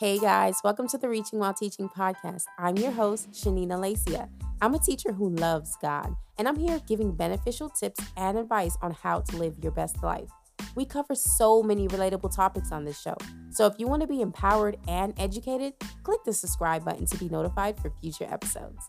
Hey guys, welcome to the Reaching While Teaching podcast. I'm your host, Shanina Lacia. I'm a teacher who loves God, and I'm here giving beneficial tips and advice on how to live your best life. We cover so many relatable topics on this show. So if you want to be empowered and educated, click the subscribe button to be notified for future episodes.